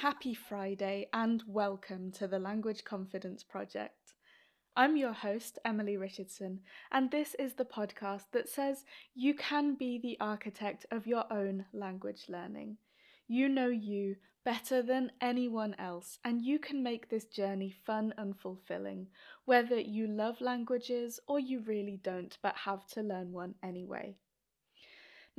Happy Friday, and welcome to the Language Confidence Project. I'm your host, Emily Richardson, and this is the podcast that says you can be the architect of your own language learning. You know you better than anyone else, and you can make this journey fun and fulfilling, whether you love languages or you really don't but have to learn one anyway.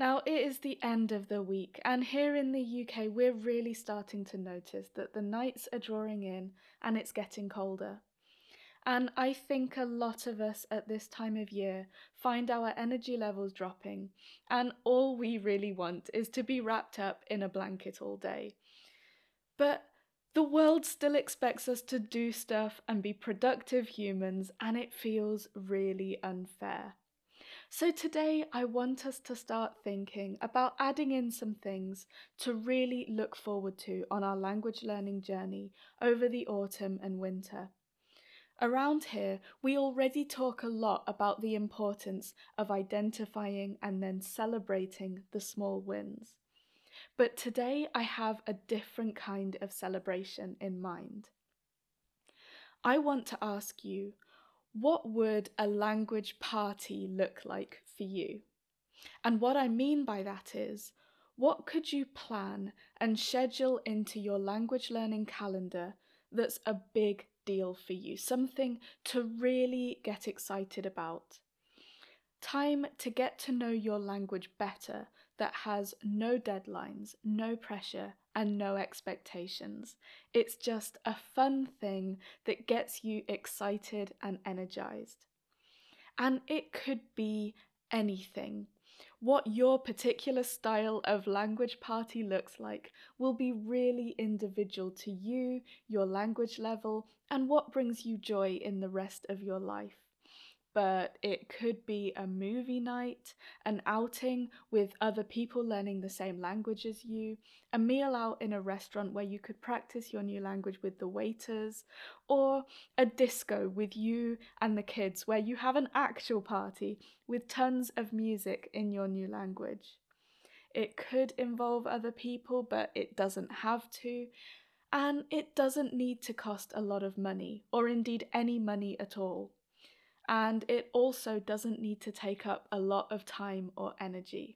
Now, it is the end of the week, and here in the UK, we're really starting to notice that the nights are drawing in and it's getting colder. And I think a lot of us at this time of year find our energy levels dropping, and all we really want is to be wrapped up in a blanket all day. But the world still expects us to do stuff and be productive humans, and it feels really unfair. So, today I want us to start thinking about adding in some things to really look forward to on our language learning journey over the autumn and winter. Around here, we already talk a lot about the importance of identifying and then celebrating the small wins. But today I have a different kind of celebration in mind. I want to ask you what would a language party look like for you? And what I mean by that is, what could you plan and schedule into your language learning calendar that's a big deal for you, something to really get excited about. Time to get to know your language better that has no deadlines, no pressure, and no expectations. It's just a fun thing that gets you excited and energized. And it could be anything. What your particular style of language party looks like will be really individual to you, your language level, and what brings you joy in the rest of your life but it could be a movie night, an outing with other people learning the same language as you, a meal out in a restaurant where you could practice your new language with the waiters, or a disco with you and the kids where you have an actual party with tons of music in your new language. It could involve other people, but it doesn't have to. And it doesn't need to cost a lot of money, or indeed any money at all and it also doesn't need to take up a lot of time or energy.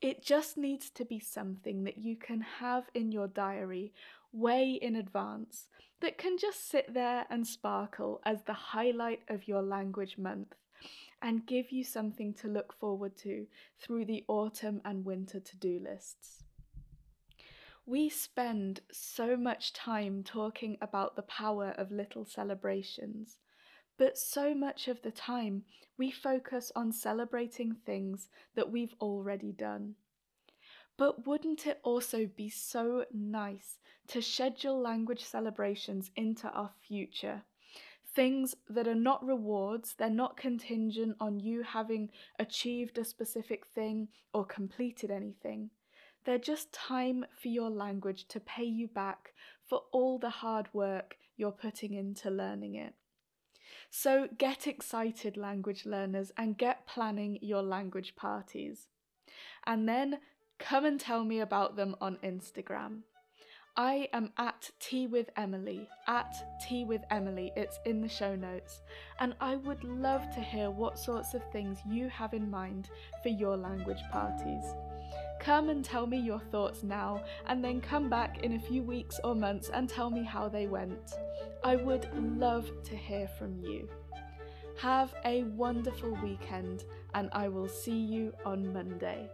It just needs to be something that you can have in your diary way in advance that can just sit there and sparkle as the highlight of your language month and give you something to look forward to through the autumn and winter to do lists. We spend so much time talking about the power of little celebrations, but so much of the time, we focus on celebrating things that we've already done. But wouldn't it also be so nice to schedule language celebrations into our future? Things that are not rewards, they're not contingent on you having achieved a specific thing or completed anything. They're just time for your language to pay you back for all the hard work you're putting into learning it. So get excited, language learners, and get planning your language parties. And then come and tell me about them on Instagram. I am at Tea with Emily, at Tea with Emily, it's in the show notes, and I would love to hear what sorts of things you have in mind for your language parties. Come and tell me your thoughts now, and then come back in a few weeks or months and tell me how they went. I would love to hear from you. Have a wonderful weekend, and I will see you on Monday.